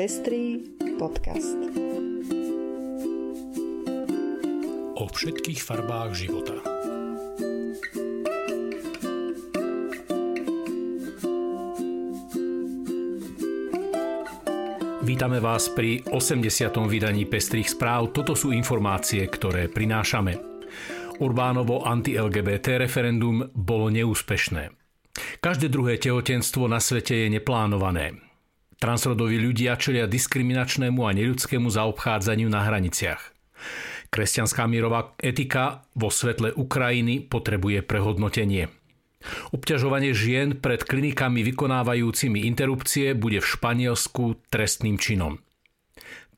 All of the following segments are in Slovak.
Pestrý podcast. O všetkých farbách života. Vítame vás pri 80. vydaní Pestrých správ. Toto sú informácie, ktoré prinášame. Urbánovo anti-LGBT referendum bolo neúspešné. Každé druhé tehotenstvo na svete je neplánované. Transrodoví ľudia čelia diskriminačnému a neľudskému zaobchádzaniu na hraniciach. Kresťanská mierová etika vo svetle Ukrajiny potrebuje prehodnotenie. Obťažovanie žien pred klinikami vykonávajúcimi interrupcie bude v Španielsku trestným činom.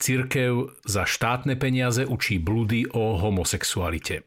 Cirkev za štátne peniaze učí blúdy o homosexualite.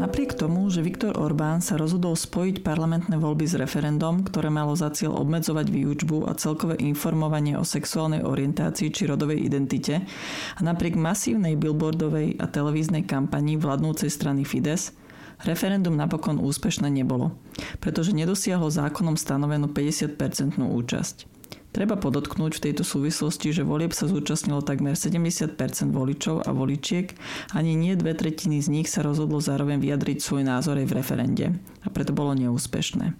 Napriek tomu, že Viktor Orbán sa rozhodol spojiť parlamentné voľby s referendum, ktoré malo za cieľ obmedzovať výučbu a celkové informovanie o sexuálnej orientácii či rodovej identite a napriek masívnej billboardovej a televíznej kampani vládnúcej strany Fides, referendum napokon úspešné nebolo, pretože nedosiahlo zákonom stanovenú 50-percentnú účasť. Treba podotknúť v tejto súvislosti, že volieb sa zúčastnilo takmer 70% voličov a voličiek, ani nie dve tretiny z nich sa rozhodlo zároveň vyjadriť svoj názor aj v referende a preto bolo neúspešné.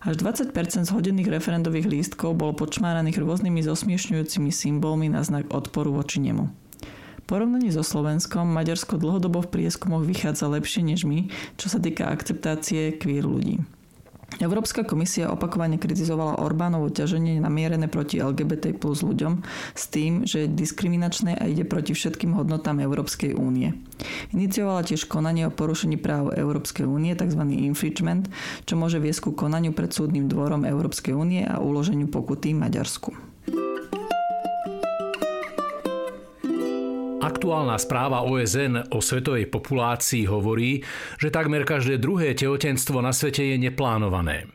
Až 20% zhodených referendových lístkov bolo počmáraných rôznymi zosmiešňujúcimi symbolmi na znak odporu voči nemu. porovnaní so Slovenskom Maďarsko dlhodobo v prieskumoch vychádza lepšie než my, čo sa týka akceptácie queer ľudí. Európska komisia opakovane kritizovala Orbánovo ťaženie namierené proti LGBT plus ľuďom s tým, že je diskriminačné a ide proti všetkým hodnotám Európskej únie. Iniciovala tiež konanie o porušení práv Európskej únie, tzv. infringement, čo môže viesť ku konaniu pred súdnym dvorom Európskej únie a uloženiu pokuty Maďarsku. Aktuálna správa OSN o svetovej populácii hovorí, že takmer každé druhé tehotenstvo na svete je neplánované.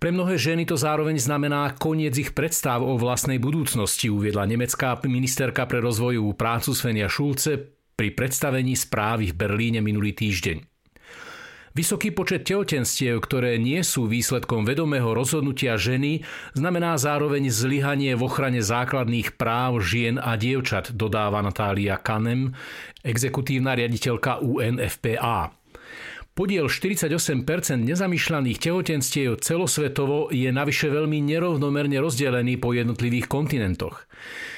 Pre mnohé ženy to zároveň znamená koniec ich predstav o vlastnej budúcnosti, uviedla nemecká ministerka pre rozvojovú prácu Svenia Šulce pri predstavení správy v Berlíne minulý týždeň. Vysoký počet tehotenstiev, ktoré nie sú výsledkom vedomého rozhodnutia ženy, znamená zároveň zlyhanie v ochrane základných práv žien a dievčat, dodáva Natália Kanem, exekutívna riaditeľka UNFPA. Podiel 48% nezamýšľaných tehotenstiev celosvetovo je navyše veľmi nerovnomerne rozdelený po jednotlivých kontinentoch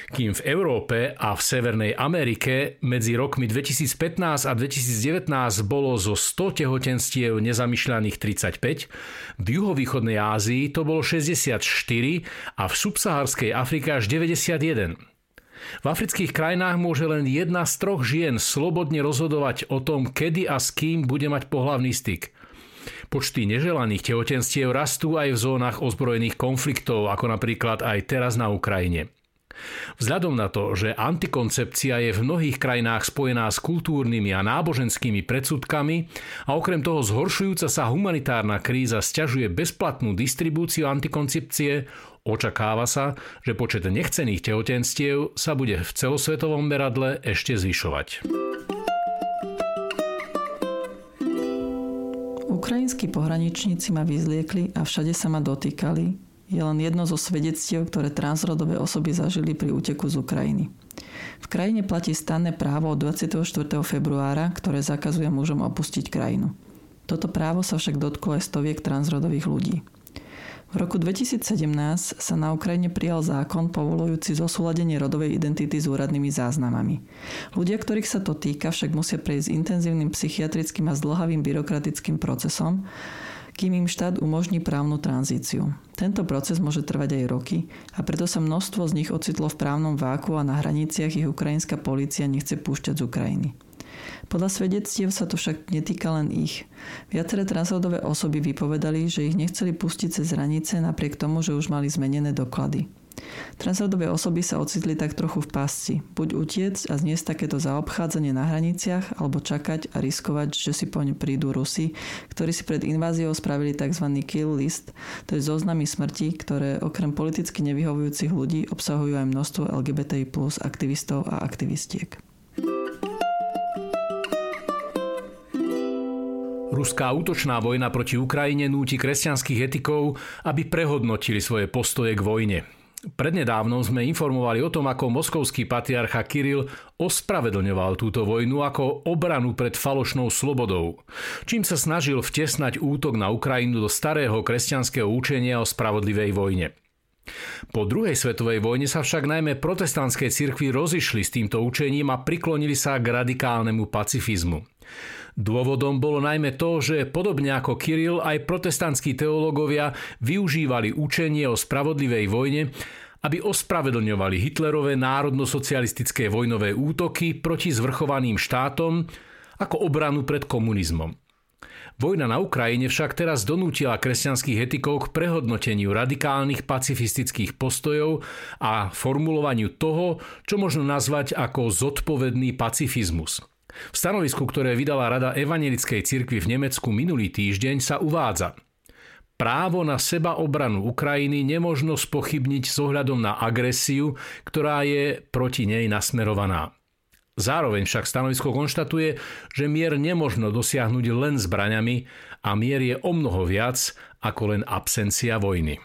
kým v Európe a v Severnej Amerike medzi rokmi 2015 a 2019 bolo zo 100 tehotenstiev nezamýšľaných 35, v juhovýchodnej Ázii to bolo 64 a v subsaharskej Afrike až 91. V afrických krajinách môže len jedna z troch žien slobodne rozhodovať o tom, kedy a s kým bude mať pohlavný styk. Počty neželaných tehotenstiev rastú aj v zónach ozbrojených konfliktov, ako napríklad aj teraz na Ukrajine. Vzhľadom na to, že antikoncepcia je v mnohých krajinách spojená s kultúrnymi a náboženskými predsudkami a okrem toho zhoršujúca sa humanitárna kríza stiažuje bezplatnú distribúciu antikoncepcie, očakáva sa, že počet nechcených tehotenstiev sa bude v celosvetovom meradle ešte zvyšovať. Ukrajinskí pohraničníci ma vyzliekli a všade sa ma dotýkali, je len jedno zo svedectiev, ktoré transrodové osoby zažili pri úteku z Ukrajiny. V krajine platí stanné právo od 24. februára, ktoré zakazuje mužom opustiť krajinu. Toto právo sa však dotklo aj stoviek transrodových ľudí. V roku 2017 sa na Ukrajine prijal zákon povolujúci zosúladenie rodovej identity s úradnými záznamami. Ľudia, ktorých sa to týka, však musia prejsť intenzívnym psychiatrickým a zdlhavým byrokratickým procesom, kým im štát umožní právnu tranzíciu. Tento proces môže trvať aj roky a preto sa množstvo z nich ocitlo v právnom váku a na hraniciach ich ukrajinská polícia nechce púšťať z Ukrajiny. Podľa svedectiev sa to však netýka len ich. Viaceré transrodové osoby vypovedali, že ich nechceli pustiť cez hranice napriek tomu, že už mali zmenené doklady. Transrodové osoby sa ocitli tak trochu v pásci. Buď utiecť a zniesť takéto zaobchádzanie na hraniciach, alebo čakať a riskovať, že si po ne prídu Rusi, ktorí si pred inváziou spravili tzv. kill list, to je zoznamy smrti, ktoré okrem politicky nevyhovujúcich ľudí obsahujú aj množstvo LGBTI plus aktivistov a aktivistiek. Ruská útočná vojna proti Ukrajine núti kresťanských etikov, aby prehodnotili svoje postoje k vojne. Prednedávnom sme informovali o tom, ako moskovský patriarcha Kiril ospravedlňoval túto vojnu ako obranu pred falošnou slobodou, čím sa snažil vtesnať útok na Ukrajinu do starého kresťanského učenia o spravodlivej vojne. Po druhej svetovej vojne sa však najmä protestantské cirkvy rozišli s týmto učením a priklonili sa k radikálnemu pacifizmu. Dôvodom bolo najmä to, že podobne ako Kiril aj protestantskí teológovia využívali učenie o spravodlivej vojne, aby ospravedlňovali Hitlerové národno-socialistické vojnové útoky proti zvrchovaným štátom ako obranu pred komunizmom. Vojna na Ukrajine však teraz donútila kresťanských etikov k prehodnoteniu radikálnych pacifistických postojov a formulovaniu toho, čo možno nazvať ako zodpovedný pacifizmus – v stanovisku, ktoré vydala Rada Evangelickej cirkvi v Nemecku minulý týždeň sa uvádza Právo na seba obranu Ukrajiny nemožno spochybniť s ohľadom na agresiu, ktorá je proti nej nasmerovaná. Zároveň však stanovisko konštatuje, že mier nemožno dosiahnuť len zbraňami a mier je o mnoho viac ako len absencia vojny.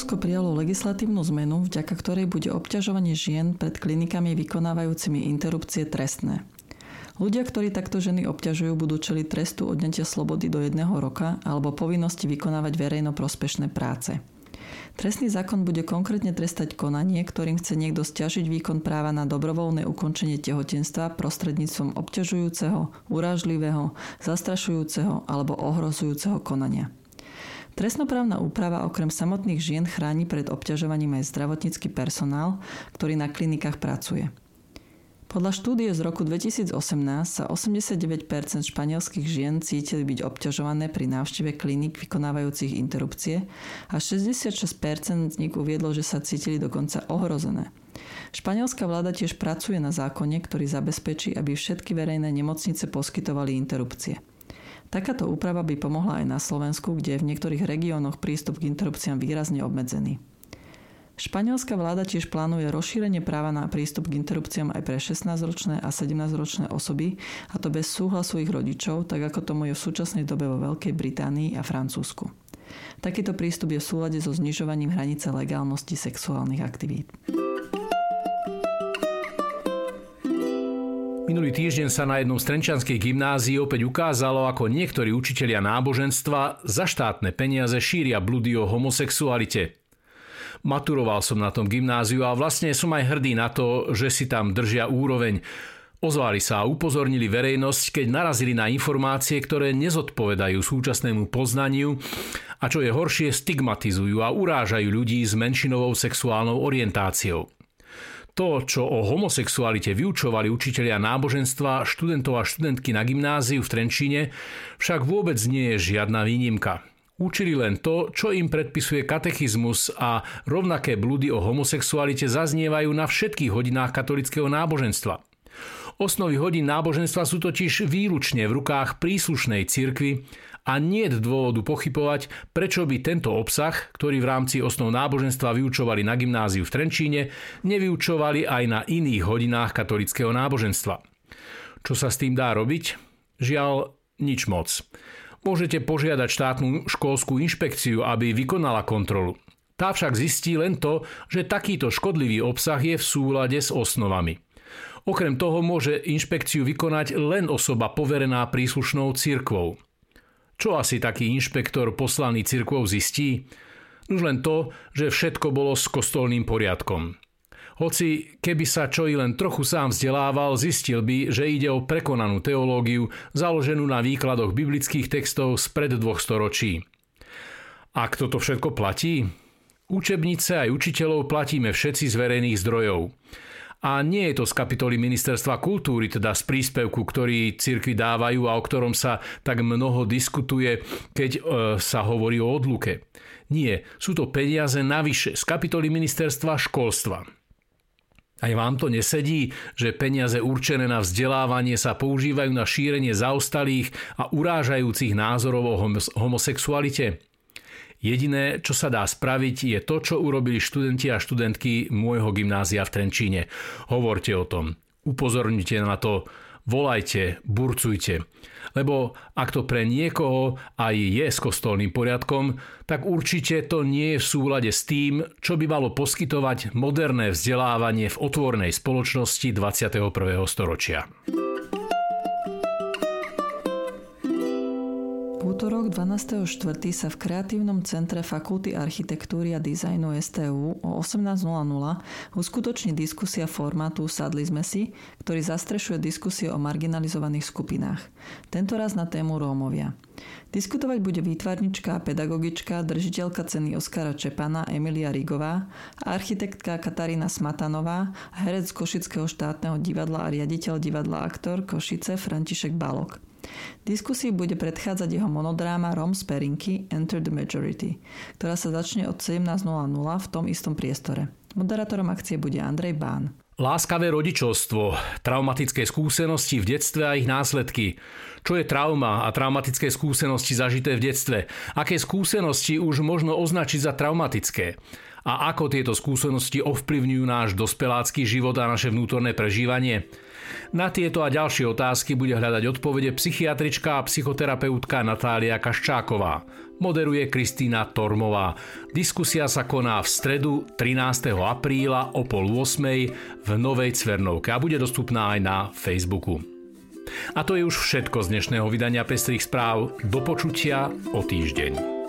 Španielsko prijalo legislatívnu zmenu, vďaka ktorej bude obťažovanie žien pred klinikami vykonávajúcimi interrupcie trestné. Ľudia, ktorí takto ženy obťažujú, budú čeliť trestu odňatia slobody do jedného roka alebo povinnosti vykonávať verejno prospešné práce. Trestný zákon bude konkrétne trestať konanie, ktorým chce niekto stiažiť výkon práva na dobrovoľné ukončenie tehotenstva prostredníctvom obťažujúceho, urážlivého, zastrašujúceho alebo ohrozujúceho konania. Trestnoprávna úprava okrem samotných žien chráni pred obťažovaním aj zdravotnícky personál, ktorý na klinikách pracuje. Podľa štúdie z roku 2018 sa 89% španielských žien cítili byť obťažované pri návšteve klinik vykonávajúcich interrupcie a 66% z nich uviedlo, že sa cítili dokonca ohrozené. Španielská vláda tiež pracuje na zákone, ktorý zabezpečí, aby všetky verejné nemocnice poskytovali interrupcie. Takáto úprava by pomohla aj na Slovensku, kde je v niektorých regiónoch prístup k interrupciám výrazne obmedzený. Španielská vláda tiež plánuje rozšírenie práva na prístup k interrupciám aj pre 16-ročné a 17-ročné osoby, a to bez súhlasu ich rodičov, tak ako tomu je v súčasnej dobe vo Veľkej Británii a Francúzsku. Takýto prístup je v súlade so znižovaním hranice legálnosti sexuálnych aktivít. Minulý týždeň sa na jednom z Trenčanských gymnázií opäť ukázalo, ako niektorí učitelia náboženstva za štátne peniaze šíria blúdy o homosexualite. Maturoval som na tom gymnáziu a vlastne som aj hrdý na to, že si tam držia úroveň. Ozvali sa a upozornili verejnosť, keď narazili na informácie, ktoré nezodpovedajú súčasnému poznaniu a čo je horšie, stigmatizujú a urážajú ľudí s menšinovou sexuálnou orientáciou. To, čo o homosexualite vyučovali učitelia náboženstva, študentov a študentky na gymnáziu v Trenčíne, však vôbec nie je žiadna výnimka. Učili len to, čo im predpisuje katechizmus a rovnaké blúdy o homosexualite zaznievajú na všetkých hodinách katolického náboženstva. Osnovy hodín náboženstva sú totiž výlučne v rukách príslušnej cirkvi a nie je dôvodu pochybovať, prečo by tento obsah, ktorý v rámci osnov náboženstva vyučovali na gymnáziu v Trenčíne, nevyučovali aj na iných hodinách katolického náboženstva. Čo sa s tým dá robiť? Žiaľ, nič moc. Môžete požiadať štátnu školskú inšpekciu, aby vykonala kontrolu. Tá však zistí len to, že takýto škodlivý obsah je v súlade s osnovami. Okrem toho môže inšpekciu vykonať len osoba poverená príslušnou cirkvou. Čo asi taký inšpektor poslaný cirkvou zistí? Už len to, že všetko bolo s kostolným poriadkom. Hoci keby sa čo i len trochu sám vzdelával, zistil by, že ide o prekonanú teológiu, založenú na výkladoch biblických textov spred dvoch storočí. A kto to všetko platí? Učebnice aj učiteľov platíme všetci z verejných zdrojov. A nie je to z kapitoly Ministerstva kultúry, teda z príspevku, ktorý cirkvi dávajú a o ktorom sa tak mnoho diskutuje, keď e, sa hovorí o odluke. Nie, sú to peniaze navyše z kapitoly Ministerstva školstva. Aj vám to nesedí, že peniaze určené na vzdelávanie sa používajú na šírenie zaostalých a urážajúcich názorov o homosexualite? Jediné, čo sa dá spraviť, je to, čo urobili študenti a študentky môjho gymnázia v Trenčíne. Hovorte o tom, upozornite na to, volajte, burcujte. Lebo ak to pre niekoho aj je s kostolným poriadkom, tak určite to nie je v súlade s tým, čo by malo poskytovať moderné vzdelávanie v otvornej spoločnosti 21. storočia. Útorok 12.4. sa v Kreatívnom centre Fakulty architektúry a dizajnu STU o 18.00 uskutoční diskusia formátu Sadli sme si, ktorý zastrešuje diskusie o marginalizovaných skupinách. Tento raz na tému Rómovia. Diskutovať bude výtvarnička a pedagogička, držiteľka ceny Oskara Čepana Emilia Rigová architektka Katarína Smatanová herec Košického štátneho divadla a riaditeľ divadla aktor Košice František Balok. Diskusii bude predchádzať jeho monodráma Rom z Perinky Enter the Majority, ktorá sa začne od 17.00 v tom istom priestore. Moderátorom akcie bude Andrej Bán. Láskavé rodičovstvo, traumatické skúsenosti v detstve a ich následky. Čo je trauma a traumatické skúsenosti zažité v detstve? Aké skúsenosti už možno označiť za traumatické? A ako tieto skúsenosti ovplyvňujú náš dospelácky život a naše vnútorné prežívanie? Na tieto a ďalšie otázky bude hľadať odpovede psychiatrička a psychoterapeutka Natália Kaščáková. Moderuje Kristýna Tormová. Diskusia sa koná v stredu 13. apríla o pol 8. v Novej Cvernovke a bude dostupná aj na Facebooku. A to je už všetko z dnešného vydania Pestrých správ. Do počutia o týždeň.